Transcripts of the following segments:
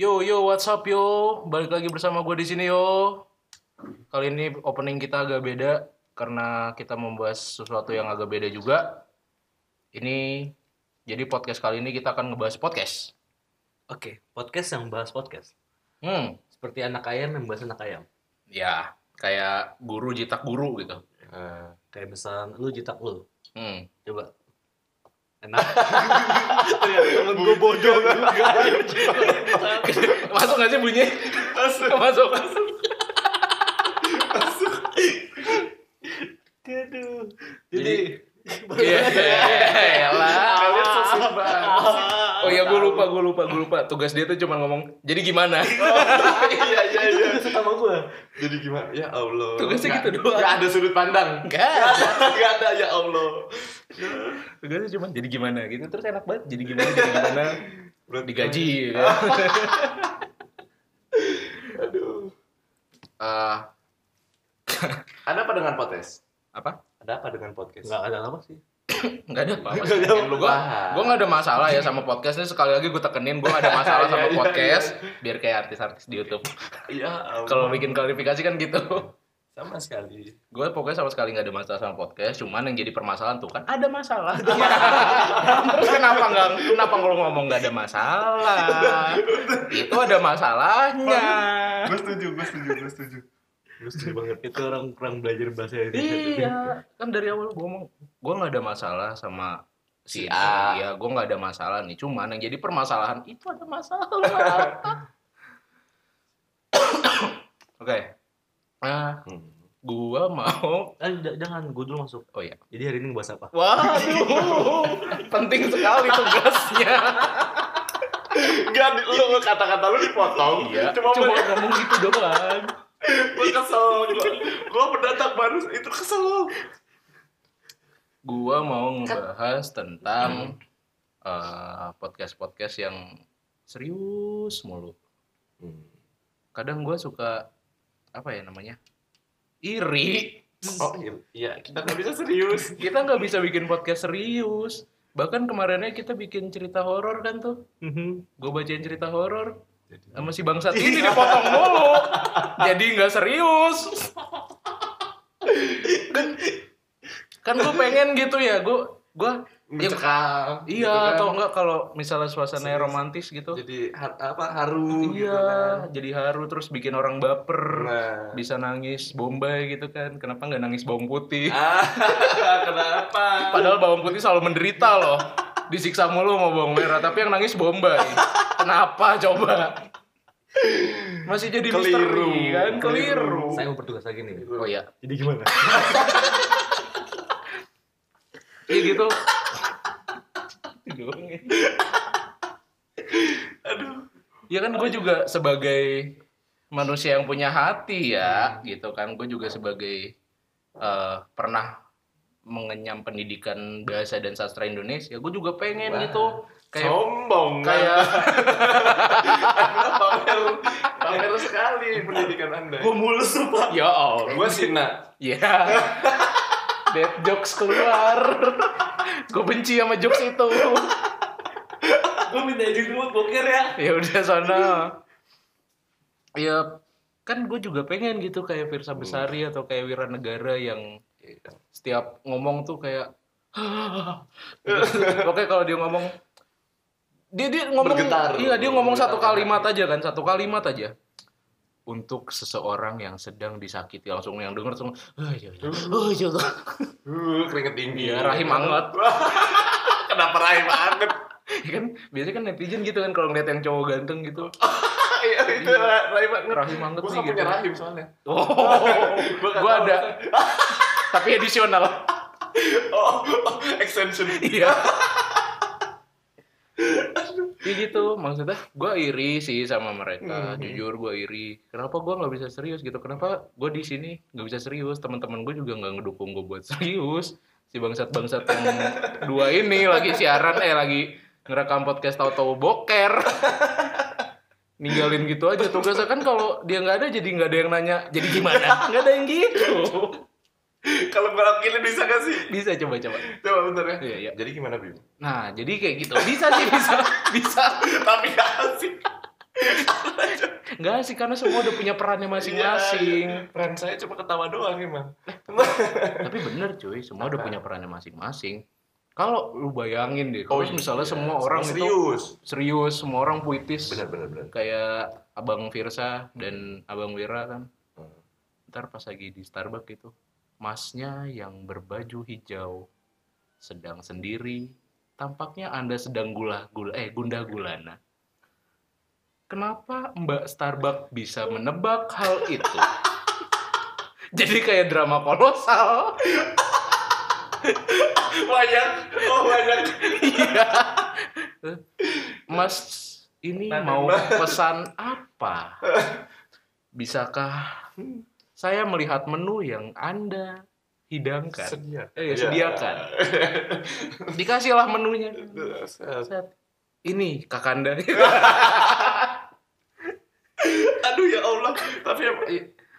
Yo yo what's up yo balik lagi bersama gue di sini yo kali ini opening kita agak beda karena kita membahas sesuatu yang agak beda juga ini jadi podcast kali ini kita akan ngebahas podcast Oke, podcast yang bahas podcast. hmm Seperti anak ayam yang bahas anak ayam. ya kayak guru jitak guru gitu Eh, kayak misal lu jitak lu. hmm Coba. Enak. Ternyata temen gue bodoh juga. masuk nggak sih bunyi masuk. Masuk. Aduh. Jadi, Jadi, iya iya lah Kalian sosok banget. oh iya gue lupa gue lupa gue lupa. Tugas dia tuh cuma ngomong jadi gimana? Iya iya iya. Sama gue. jadi gimana? Ya Allah. Tugasnya gitu doang. nggak ada sudut pandang. Enggak ada. Nggak ada ya Allah tugasnya cuma jadi gimana gitu. terus enak banget. Jadi gimana jadi gimana? Berat digaji gitu. aduh. Eh, ada apa dengan podcast? Apa? Ada apa dengan podcast? Enggak ada apa sih. nggak ada. Apa-apa Nggak ada. sih. apa-apa. Gua gue nggak ada masalah ya sama podcast ini sekali lagi gue tekenin gue nggak ada masalah sama Iya, iya, podcast biar kayak artis-artis di YouTube. Ya Allah. kalau bikin klarifikasi kan gitu sama sekali. Gue pokoknya sama sekali nggak ada masalah sama podcast cuman yang jadi permasalahan tuh kan ada masalah. Terus kenapa nggak kenapa kalau ngomong nggak ada masalah? Itu ada masalahnya. Gue setuju gue setuju gue setuju. Gue setuju banget. Itu orang kurang belajar bahasa Indonesia. iya kan dari awal gue ngomong gue nggak ada masalah sama si A. A. ya gue nggak ada masalah nih cuman yang jadi permasalahan itu ada masalah. Oke nah Hmm. gue mau Eh, jangan, gue dulu masuk. oh ya Jadi hari ini bahas apa? waduh penting sekali tugasnya Enggak, di- lu kata-kata lu dipotong iya cuma, cuma ngomong gitu doang gue kesel gue gue pendatang baru itu kesel gua mau ngebahas tentang eh, podcast-podcast yang serius mulu. Kadang gua suka apa ya namanya? iri. oh iya, iya kita nggak bisa serius Kita nggak bisa bikin podcast serius. Bahkan kemarinnya kita bikin cerita horor kan tuh. Gue bacain cerita horor sama si bangsat ini dipotong mulu. Jadi nggak serius. kan kan gue pengen gitu ya, gue gue mencekam gitu Iya, kan. atau enggak kalau misalnya suasananya Serius. romantis gitu. jadi har- apa haru gitu iya, kan. jadi haru terus bikin orang baper. nah Bisa nangis bombay gitu kan. Kenapa nggak nangis bawang putih? ah kenapa Padahal bawang putih selalu menderita loh. Disiksa mulu sama bawang merah, tapi yang nangis bombay. Kenapa coba? Masih jadi Keliru. misteri kan? Keliru. Saya mau bertugas lagi nih. Oh iya. Jadi gimana? Iya gitu. Doang ya. aduh Ya kan gue juga sebagai manusia yang punya hati ya, gitu kan. Gue juga sebagai eh, pernah mengenyam pendidikan bahasa dan sastra Indonesia. Gue juga pengen Wah, gitu. Kayak sombong kayak Anda pamer pamer sekali pendidikan anda Gue mulus sumpah. ya Allah. gue Sina Ya. Dead jokes keluar. Gue benci sama jokes itu. Gue minta izin dulu boker ya. ya udah sana. Ya kan gue juga pengen gitu kayak Firsa Besari atau kayak Wira Negara yang setiap ngomong tuh kayak Oke kalau dia ngomong dia dia ngomong Bergetar. iya dia ngomong satu kalimat aja kan satu kalimat aja untuk seseorang yang sedang disakiti. Langsung yang denger langsung oh iya iya oh iya uh, keringet tinggi Iya, rahim anget kenapa rahim anget ya kan? Biasanya kan netizen gitu kan kalau ngeliat yang cowok ganteng gitu. Iya itu rahim anget rahim anget gue nih gitu punya rahim soalnya. Oh tahu. ada. tapi edisional oh, oh extension. Iya Iya gitu, maksudnya gue iri sih sama mereka, Mhm. jujur gue iri. Kenapa gue nggak bisa serius gitu? Kenapa gue di sini nggak bisa serius? Teman-teman gue juga nggak ngedukung gue buat serius. Si bangsat-bangsat yang dua ini lagi siaran, eh lagi ngerekam podcast tahu-tahu boker. Ninggalin gitu aja tugasnya kan kalau dia nggak ada jadi nggak ada yang nanya. Jadi gimana? Nggak ada yang gitu. Kalau gue wakilin bisa gak sih? Bisa coba-coba. Coba bentar ya. Iya, iya. Jadi gimana Bim? Nah, jadi kayak gitu. Bisa sih, bisa. Bisa. Tapi gak asik. Enggak sih karena semua udah punya perannya masing-masing. Peran saya cuma ketawa doang emang. Tapi bener cuy, semua udah punya perannya masing-masing. Kalau lu bayangin deh, kalau iya, misalnya semua semua orang itu serius. serius, semua orang puitis, Benar benar benar. kayak Abang Firsa dan Abang Wira kan. Hmm. Ntar pas lagi di Starbucks itu, masnya yang berbaju hijau sedang sendiri, tampaknya Anda sedang gula gula eh gundah gulana. Kenapa Mbak Starbucks bisa menebak hal itu? Jadi kayak drama kolosal. Banyak, oh banyak. Iya. Mas ini Nah, mau pesan apa? Bisakah saya melihat menu yang Anda hidangkan? Sedia. Eh, Iya. sediakan. Dikasihlah menunya. Set. Ini Kakanda. Aduh ya Allah. Tapi ya,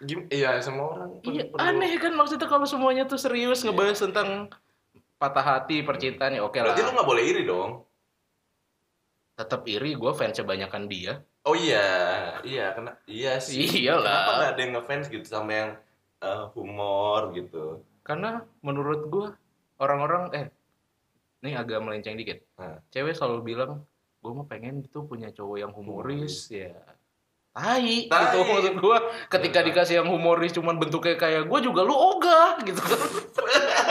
gim- iya semua orang. Iya, perlu- aneh kan maksudnya kalau semuanya tuh serius ngebahas tentang patah hati, percintaan ya oke lah. Berarti lu nggak boleh iri dong. Tetap iri, gue fans kebanyakan dia. Oh iya, iya kena iya sih. Iyalah. Kenapa nggak ada yang ngefans gitu sama yang eh, humor gitu? Karena menurut gua orang-orang eh ini agak melenceng dikit. Nah. Cewek selalu bilang, gue mau pengen gitu punya cowok yang humoris ya. Tai, Tai. gitu maksud gua. Ketika Bener. dikasih yang humoris cuman bentuknya kayak gua juga lu ogah gitu kan.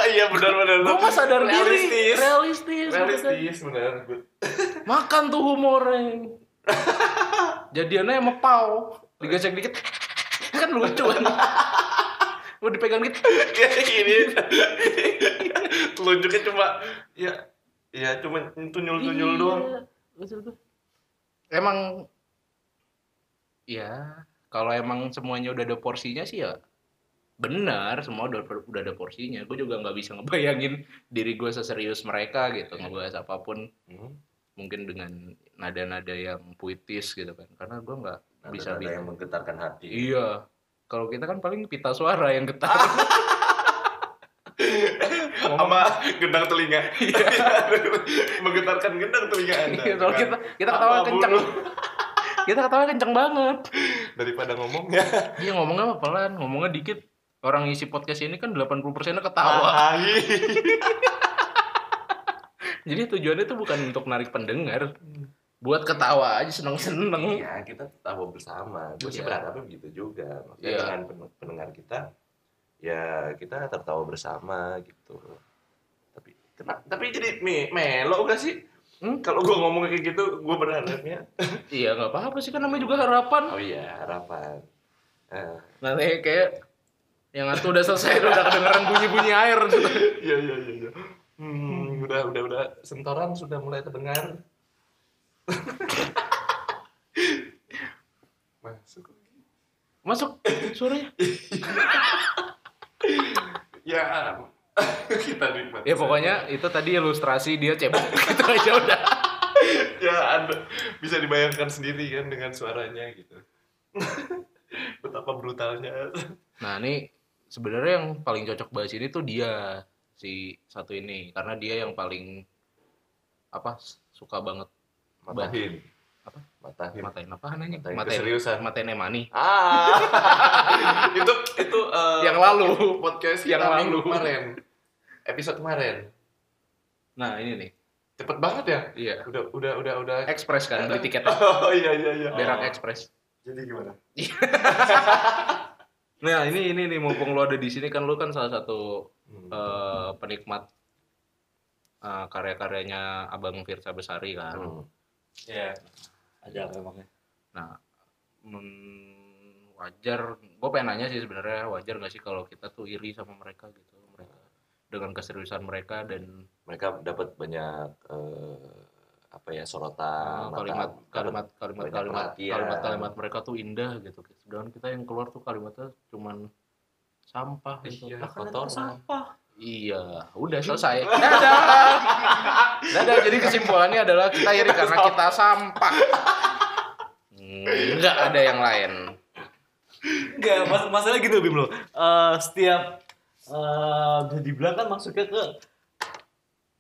Iya benar benar. gua mah sadar diri. realistis. Realistis. gitu. Realistis benar. Makan tuh humornya. Jadiannya sama pau. Digesek dikit. kan lucu kan. Mau dipegang gitu. Kayak gini. Telunjuknya cuma ya ya cuma tunyul-tunyul Iya, doang. Emang ya kalau emang semuanya udah ada porsinya sih ya benar semua udah udah ada porsinya gue juga nggak bisa ngebayangin diri gue seserius mereka gitu ngebahas apa pun Hmm. Mungkin dengan nada-nada yang puitis gitu kan karena gue nggak bisa bilang yang menggetarkan hati. iya kalau kita kan paling pita suara yang getar Sama gendang telinga. Menggetarkan gendang telinga Anda. Iya, kalau kita kita ketawa Apa, kenceng kita ketawa kenceng banget Daripada ngomongnya. Iya ngomongnya mah pelan, ngomongnya dikit. Orang isi podcast ini kan 80 persennya ketawa. Iya. Jadi tujuannya itu bukan untuk narik pendengar. Buat ketawa aja seneng-seneng. Iya, kita tahu bersama. Gue sih Iya. berharapnya begitu juga. Maksudnya Iya. dengan pen- pendengar kita, ya kita tertawa bersama gitu. Tapi kena, tapi jadi me, melo gak sih? Hmm? Kalau gue ngomong kayak gitu, gue berharapnya. Iya nggak apa-apa sih kan namanya juga harapan. Oh iya, harapan. Eh, Nanti kayak yang satu udah selesai udah kedengeran bunyi-bunyi air gitu. Iya, iya, iya. Udah, udah, udah. Sentoran sudah mulai terdengar. Masuk. Masuk suaranya. Ya, kita nikmati. Ya pokoknya itu tadi ilustrasi dia cebok gitu aja udah. ya ada bisa dibayangkan sendiri kan dengan suaranya gitu betapa brutalnya Nah ini sebenarnya yang paling cocok bahas ini tuh dia si satu ini karena dia yang paling apa suka banget matahin. Apa? matahin. matain apa nanya Matain matain keseriusan. matain emani ah. Itu itu eh, Yang lalu. podcast Yang lalu. kemarin. Episode kemarin. Nah ini nih. Cepet banget ya? Iya. Udah udah udah udah. Ekspres kan beli tiketnya. Oh iya iya iya. Berak ekspres jadi gimana nah ini ini nih mumpung lu ada di sini kan lu kan salah satu Hmm. eh, penikmat eh, karya-karyanya abang Firsa Besari kan Hmm. Iya. Ada memangnya. Nah, men- wajar. Gue pengen nanya sih sebenarnya wajar gak sih kalau kita tuh iri sama mereka gitu, mereka dengan keseriusan mereka dan mereka dapat banyak eh, apa ya uh, sorotan kalimat mata- kalimat kalimat banyak kalimat perhatian. kalimat kalimat mereka tuh indah gitu. Sedangkan kita yang keluar tuh kalimatnya cuman sampah gitu, Iya, kotoran. Sampah. Iya, udah selesai. Dadah. Dadah. Jadi kesimpulannya adalah kita iri karena kita sampah. Enggak ada yang lain. Enggak, mas masalah gitu Bim lo. Eh, setiap eh bisa dibilang kan masuknya ke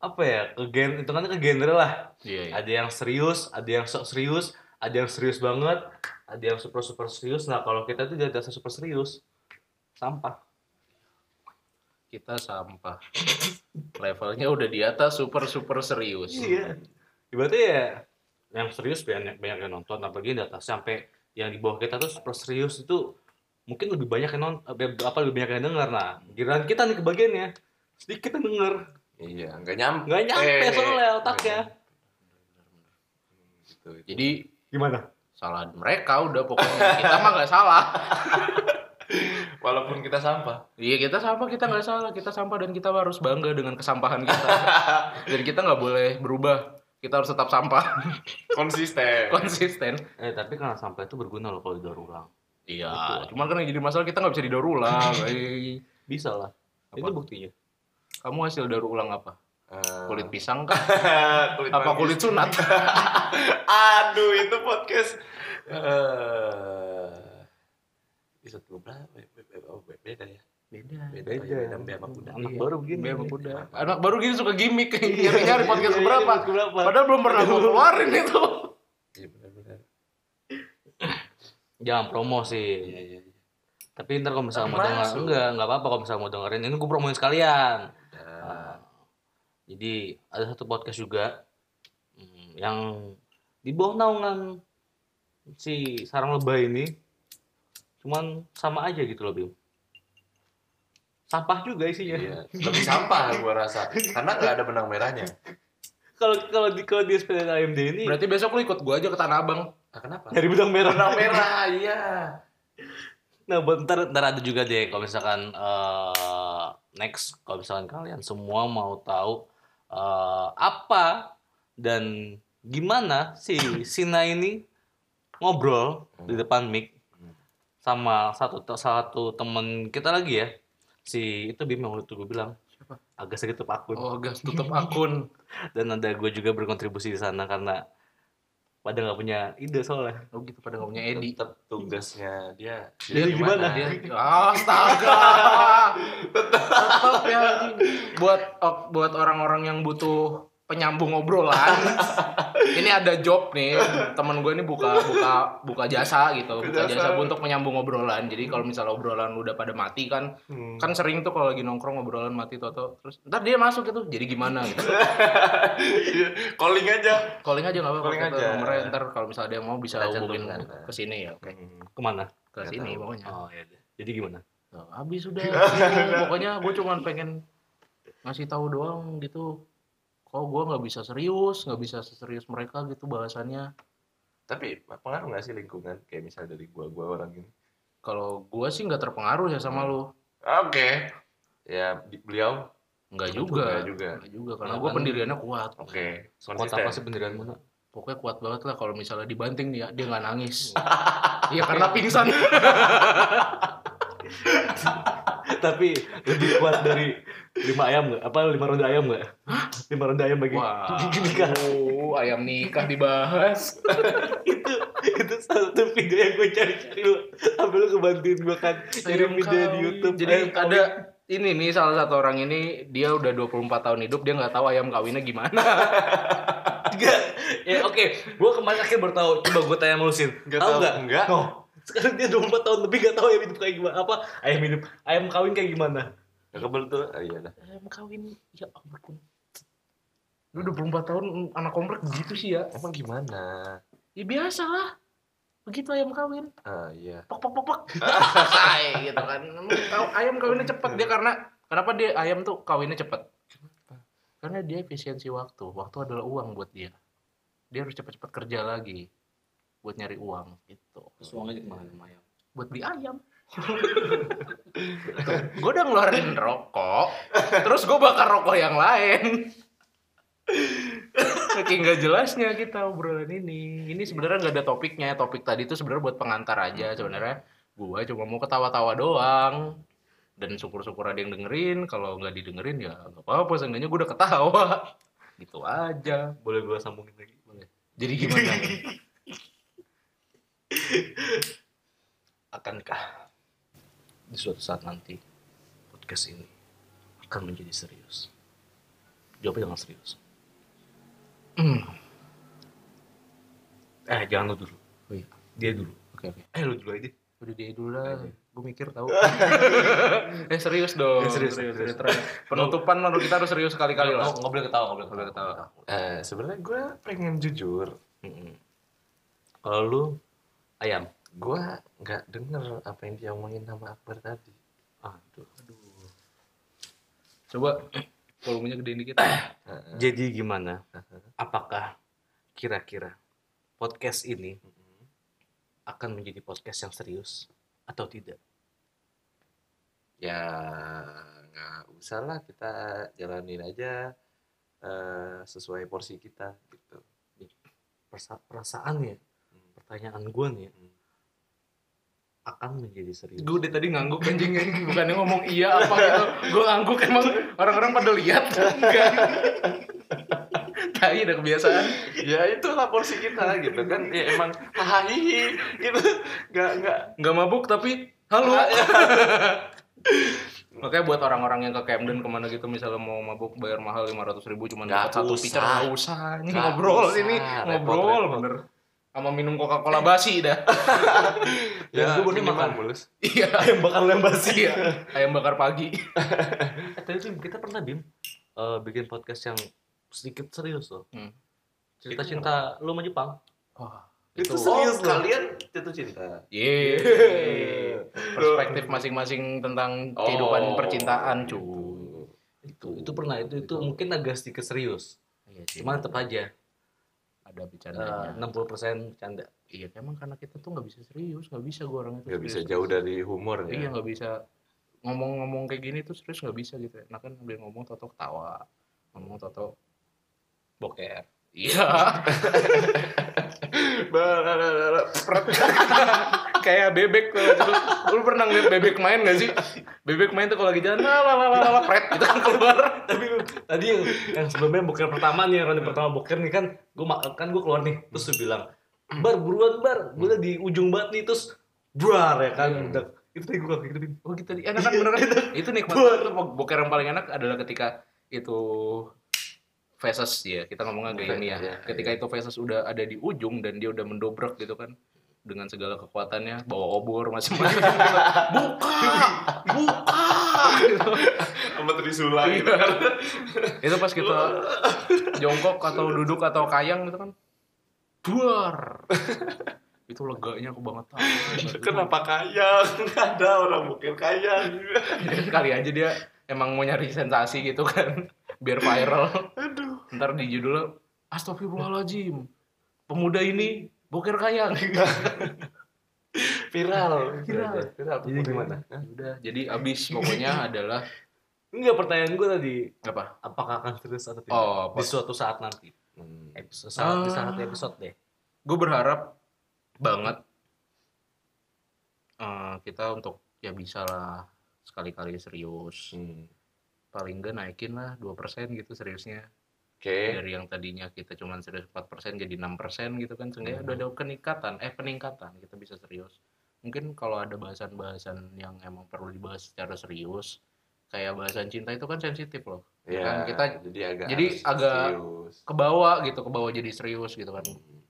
apa ya? Ke gen itu kan ke genre lah. Iya, iya. Ada yang serius, ada yang sok serius, ada yang serius banget, ada yang super super serius. Nah kalau kita tuh di atas super serius, sampah. Kita sampah. Levelnya udah di atas super super serius. Iya. Ibaratnya ya yang serius banyak banyak yang nonton, apalagi di atas sampai yang di bawah kita tuh super serius itu mungkin lebih banyak yang nonton, apa lebih banyak yang denger. Nah, giliran kita nih kebagiannya sedikit yang denger, Iya, nggak nyampe. nggak nyampe soalnya otaknya. Gitu, gitu. Jadi Gimana? salah mereka udah pokoknya kita mah nggak salah. Walaupun kita sampah. Iya kita sampah kita nggak salah kita sampah dan kita harus bangga dengan kesampahan kita dan kita nggak boleh berubah kita harus tetap sampah Konsisten. konsisten. Eh tapi karena sampah itu berguna loh kalau didaur ulang. Iya, cuman kan yang jadi masalah kita nggak bisa didaur ulang. Eh, Bisa lah. Apa? Itu buktinya. Kamu hasil daur ulang apa? Eh, Kulit pisang kah? kulit Apa kulit sunat? Aduh, itu podcast. Eh, episode berapa? Beda ya. Beda. Beda, beda, beda sama kuda. Anak Iya, baru begini. Sama kuda. Anak baru gini suka gimmick nyari-nyari podcast Iya, berapa. podcast berapa. Padahal belum pernah gue keluarin itu. Iya, benar-benar. Jangan promo sih. Iya, iya, iya. Tapi ntar kalau misalnya mau denger, enggak, enggak apa-apa kalau misalnya mau dengerin. Ini gue promoin sekalian. Jadi ada satu podcast juga hmm, yang di bawah naungan si sarang lebah ini, cuman sama aja gitu loh Bim. Sampah juga isinya. iya. Lebih sampah gua rasa. Karena nggak ada benang merahnya. Kalau kalau di kalau di sepeda AMD ini Berarti besok lu ikut gue aja ke Tanah Abang. Nah, kenapa? dari benang merah. Benang merah, iya. Nah, buat ntar, ada juga deh kalau misalkan eh, next kalau misalkan kalian semua mau tahu eh, apa dan gimana si Sina ini ngobrol di depan mic sama satu satu temen kita lagi ya si itu Bim yang waktu itu gue bilang agak sedikit akun Oh, gas tutup akun. dan ada gue juga berkontribusi di sana karena pada nggak punya ide soalnya Oh gitu pada nggak punya Edi. Tetap tugasnya dia. Dia gimana? Dia, astaga. Tetap ya. Buat oh, buat orang-orang yang butuh penyambung obrolan. ini ada job nih. Temen gue ini buka buka buka jasa gitu. Buka Jasa. untuk menyambung obrolan. Jadi kalau misalnya obrolan udah pada mati kan, Hmm. kan sering tuh kalau lagi nongkrong obrolan mati toto terus ntar dia masuk gitu. Jadi gimana gitu. Iya, Calling aja. Calling aja nggak apa-apa. Calling aja. Nomornya ntar kalau misalnya ada yang mau bisa Kita hubungin ke sini ya. Oke. ke mana Ke sini pokoknya. oh ya deh. jadi gimana Tuh, habis sudah. Pokoknya gue cuman pengen ngasih tahu doang gitu. Kok gue nggak bisa serius, nggak bisa seserius mereka gitu bahasannya. Tapi pengaruh nggak sih lingkungan? Kayak misalnya dari gua-gua orang ini. Kalau gue sih nggak terpengaruh ya sama lu. Oke. Ya, di- beliau. Nggak juga. Nggak juga. Nggak juga. Karena Ya gue kan. pendiriannya kuat. Oke. kuat Konsisten. apa sih pendirianmu nak? Pokoknya kuat banget lah kalau misalnya dibanting dia dia nggak nangis. Iya karena pingsan. tapi lebih kuat dari lima ayam nggak? Apa lima ronde ayam nggak? lima ronde ayam bagi Wah, nikah. oh, ayam nikah dibahas. itu itu satu video yang gue cari-cari lo. Sampai lu kebantuin gue kan kirim video di. YouTube. Jadi Ayam kawin. ada ini nih salah satu orang ini dia udah 24 tahun hidup dia nggak tahu ayam kawinnya gimana. Enggak. Ya oke, gue kemarin akhir baru tahu. Coba gue tanya sama lu Sin. Nggak Tahu nggak? Nggak. Oh, sekarang dia 24 tahun lebih gak tahu ayam hidup kayak gimana. Apa ayam hidup, ayam kawin kayak gimana? Ya, kebetulan. Ah, iya dah. ayam kawin ya ampun. Lu 24 tahun anak komplek begitu sih ya. Emang gimana? Ya biasa lah. Begitu ayam kawin. Ah, iya. Pok pok pok pok. Gitu kan. Ayam kawinnya cepet dia karena kenapa dia ayam tuh kawinnya cepet? Karena dia efisiensi waktu. Waktu adalah uang buat dia. Dia harus cepet-cepet kerja lagi buat nyari uang gitu. Terus uangnya ke mana sama ayam? Buat beli ayam. gue udah ngeluarin rokok, terus gue bakar rokok yang lain. Saking gak jelasnya kita obrolan ini. Ini sebenarnya nggak ada topiknya. Topik tadi itu sebenarnya buat pengantar aja sebenarnya. Gua cuma mau ketawa-tawa doang. Dan syukur-syukur ada yang dengerin. Kalau nggak didengerin ya nggak apa-apa. Seenggaknya gue udah ketawa. Gitu aja. Boleh gue sambungin lagi? Boleh. Jadi gimana? Akankah di suatu saat nanti podcast ini akan menjadi serius? Jawabnya dengan serius. Hmm. Eh, jangan lu dulu. Oh iya. Dia dulu. Oke oke. Eh, lu dulu aja. Udah dia dulu lah. Gue mikir tahu. eh serius dong. Eh, serius, serius. serius. Terakhir. Penutupan menurut kita harus serius sekali-kali lah. Nggak nggak boleh ketawa, nggak boleh ketawa. ketawa. Eh, sebenarnya gue pengen jujur. Mm-mm. Kalau lu ayam. Gue nggak denger apa yang dia omongin sama Akbar tadi. Aduh. Coba volumenya gedein dikit. Jadi gimana? Apakah kira-kira podcast ini akan menjadi podcast yang serius atau tidak? Ya nggak usah lah kita jalanin aja eh, sesuai porsi kita gitu. Persa- perasaannya. Pertanyaan gue nih akan menjadi serius. Gue tadi ngangguk anjing bukannya ngomong iya apa gitu. Gue ngangguk emang orang-orang pada lihat. Enggak. Tai udah kebiasaan. ya itulah porsi kita gitu kan ya emang hahihi gitu nggak nggak Nggak mabuk tapi halo. Makanya buat orang-orang yang ke Camden ke mana gitu misalnya mau mabuk bayar mahal 500 ribu cuma dapat satu pitcher nggak usah ini ngobrol usah. ini ngobrol repot. bener sama minum Coca Cola basi dah Ya, gua bener ini makan. mulus iya ayam bakar yang basi. iya ayam bakar pagi Eh, tadi tuh kita pernah Bim eh, bikin podcast yang sedikit serius loh. Hmm. Cerita cinta lu sama Jepang. Wah, itu itu serius oh, kalian jatuh cinta Yeay. perspektif masing-masing tentang kehidupan Oh. percintaan cu Itu itu pernah itu itu mungkin agak sedikit serius. iya sih Cuman tetap aja ada eh, bercandanya 60% bercanda. iya emang karena kita tuh nggak bisa serius nggak bisa gue orang itu nggak bisa jauh dari humor iya ya nggak bisa. Ngomong-ngomong kayak gini tuh serius nggak bisa gitu nah kan sambil ngomong toto ketawa ngomong toto Boker. iya. kayak bebek tuh lu, pernah ngeliat bebek main gak sih bebek main tuh kalau lagi jalan la la la la la pret gitu kan keluar Tapi tadi yang, yang sebelumnya boker pertama nih, ronde pertama boker nih kan gue kan gue keluar nih terus gue bilang bar buruan bar gue udah di ujung banget nih terus buar ya kan Hmm. udah itu tadi gue kayak gitu. Oh gitu, enak kan bener kan? itu nikmat tuh boker yang paling enak adalah ketika itu faces ya kita ngomongnya kayak gini ya. Iya, Ketika iya. itu faces udah ada di ujung dan dia udah mendobrak gitu kan dengan segala kekuatannya bawa obor masing-masing buka buka. Gitu. sama Trisula gitu itu pas kita jongkok atau duduk atau kayang gitu kan buar itu leganya aku banget kenapa kaya nggak ada orang mungkin kaya kali aja dia emang mau nyari sensasi gitu kan biar viral. Aduh. Ntar di judulnya Astagfirullahaladzim pemuda ini boker kayang. Viral. Viral. viral. Jadi gimana? udah. Jadi abis pokoknya adalah Enggak pertanyaan gue tadi. Apa? Apakah akan serius atau tidak? Oh, di suatu saat nanti. Hmm. episode saat di Ah. saat episode deh. Gue berharap banget eh, kita untuk ya bisa lah sekali-kali serius. Hmm. paling enggak naikin lah 2% gitu seriusnya oke. Dari yang tadinya kita cuma serius 4% jadi 6% gitu kan seenggaknya udah ada peningkatan eh peningkatan kita bisa serius. Mungkin kalau ada bahasan-bahasan yang emang perlu dibahas secara serius kayak bahasan cinta itu kan sensitif loh. Ya kan? Kita jadi agak jadi agak- serius. ke bawah gitu ke bawah jadi serius gitu kan. Hmm.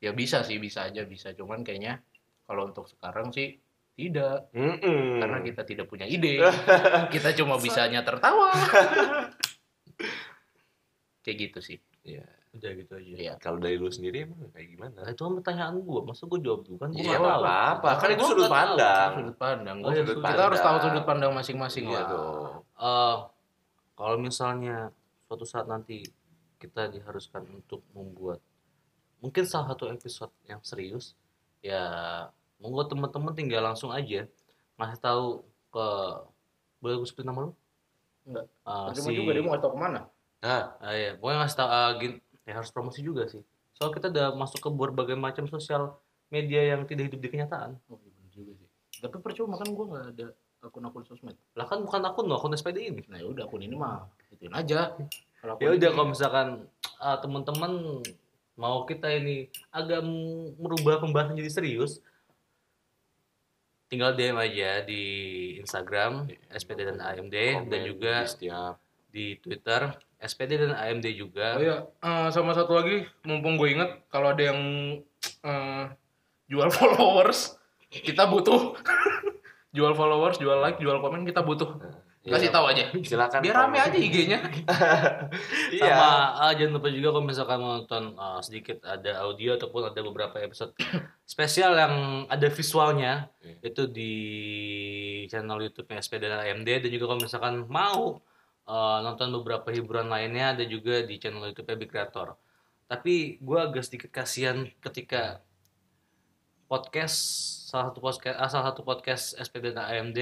ya bisa sih bisa aja bisa. Cuman kayaknya kalau untuk sekarang sih tidak. Mm-mm. karena kita tidak punya ide. Kita cuma bisanya tertawa kayak gitu sih ya udah gitu aja Iya. kalau dari lu sendiri emang kayak gimana nah, itu kan pertanyaan gue masa gue jawab dulu kan gue Iya, nggak tahu apa-apa. Kan itu sudut pandang. sudut pandang Oh, iya, Gua- sudut kita harus tahu pandang. sudut pandang masing-masing iya lah dong Eh, kalau misalnya suatu saat nanti kita diharuskan untuk membuat mungkin salah satu episode yang serius ya monggo teman-teman tinggal langsung aja ngasih tahu ke boleh gue sebutin nama lu? Enggak. Cuma si juga dia mau ngasih tau ke mana nah Ah iya, pokoknya ngasih tau, gin, ya harus promosi juga sih. Soal kita udah masuk ke berbagai macam sosial media yang tidak hidup di kenyataan. oh iya bener juga sih tapi percuma kan gue nggak ada akun-akun sosmed Lah kan bukan akun loh, akun SPD ini. nah yaudah akun ini mah ituin aja kalau Ya udah kalau misalkan ah, teman-teman mau kita ini agak merubah pembahasan jadi serius, tinggal DM aja di Instagram SPD dan AMD dan Komen juga di setiap di Twitter SPD dan AMD juga. Oh iya, eh, sama satu lagi, mumpung gue inget, kalau ada yang eh, jual followers kita butuh jual followers jual like jual komen kita butuh kasih Iya. tahu aja Silakan. biar rame aja IG-nya Iya. Sama ah, jangan lupa juga kalau misalkan mau nonton ah, sedikit ada audio ataupun ada beberapa episode spesial yang ada visualnya Iya. itu di channel YouTube-nya SPD AMD dan juga kalau misalkan mau ah, nonton beberapa hiburan lainnya ada juga di channel YouTube-nya Big Creator. Tapi gua agak sedikit kasihan ketika podcast salah satu podcast ah, salah satu podcast SPD dan AMD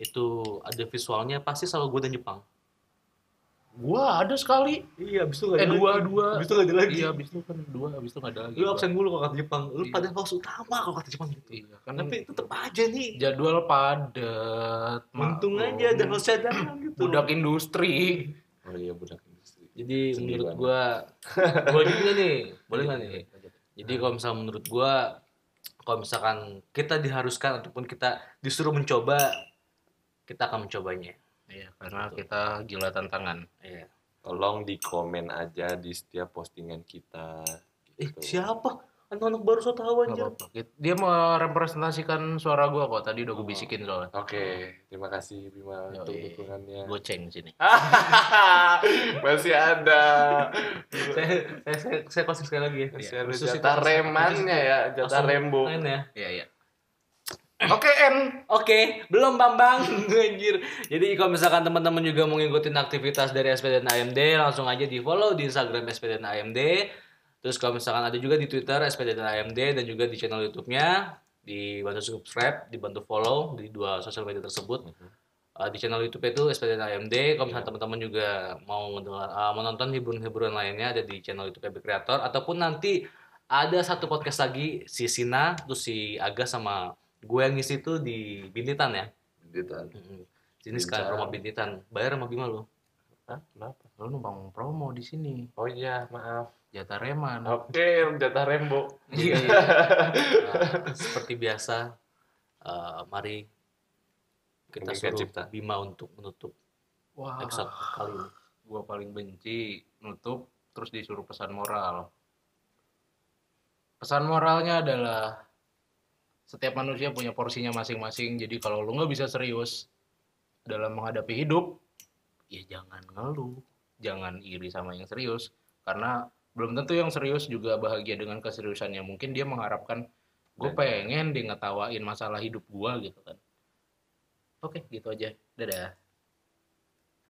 itu ada visualnya pasti selalu gue dan Jepang. Gua ada sekali Iya, abis itu eh dua dua Abis itu nggak ada lagi. iya abis itu kan dua abis itu nggak ada lagi Lu absen mulu kalau kata Jepang. Lu Iya. pada fokus utama kalau kata Jepang gitu. iya kan Tapi tetep aja nih. jadwal padat Untung maklum. aja ada host cadangan gitu. budak industri Oh iya budak industri. Jadi Sendirian. menurut gua gua juga nih, boleh nggak nih? Jadi kalau misalnya menurut gua kalau misalkan kita diharuskan ataupun kita disuruh mencoba, kita akan mencobanya. Iya karena kita gila tantangan Iya. Tolong di komen aja di setiap postingan kita. Eh, gitu. siapa? Anak-anak baru so tahu apa-apa. dia merepresentasikan suara gua kok tadi udah gue bisikin soalnya Oke, terima kasih Bima untuk Yoi. dukungannya. goceng sini Masih ada. saya, saya, saya, saya sekali lagi ya. Masih ada Khusus itu, jatah remannya ya, jatah rembo. ya. iya iya oke N Oke, belum Bambang. Anjir. Jadi kalau misalkan teman-teman juga mau ngikutin aktivitas dari SPD dan AMD, langsung aja di follow di Instagram SPD dan AMD. Terus kalau misalkan ada juga di Twitter SPD dan AMD dan juga di channel YouTube-nya, dibantu subscribe, dibantu follow di dua sosial media tersebut. Uh, di channel YouTube itu SPD dan AMD. Kalau misalkan teman-teman juga mau mendengar, uh, menonton hiburan-hiburan lainnya ada di channel YouTube Epic Creator ataupun nanti ada satu podcast lagi si Sina, terus si Aga sama gue yang ngisi itu di Bintitan ya. Mm-mm. Sini sekalian Bincang. promo Bintitan. Bayar sama Bima lu. Hah, kenapa? lu numpang promo di sini Oh iya, maaf. jatah reman Oke, jatah rembo. Jadi uh, seperti biasa uh, mari kita suruh cipta. Bima untuk menutup wah episode kali ini. gua paling benci nutup terus disuruh pesan moral pesan moralnya adalah setiap manusia punya porsinya masing-masing. Jadi kalau lu nggak bisa serius dalam menghadapi hidup ya jangan ngeluh. Jangan iri sama yang serius. Karena belum tentu yang serius juga bahagia dengan keseriusannya. Mungkin dia mengharapkan gue pengen dia ngetawain masalah hidup gua gitu kan. Oke gitu aja. Dadah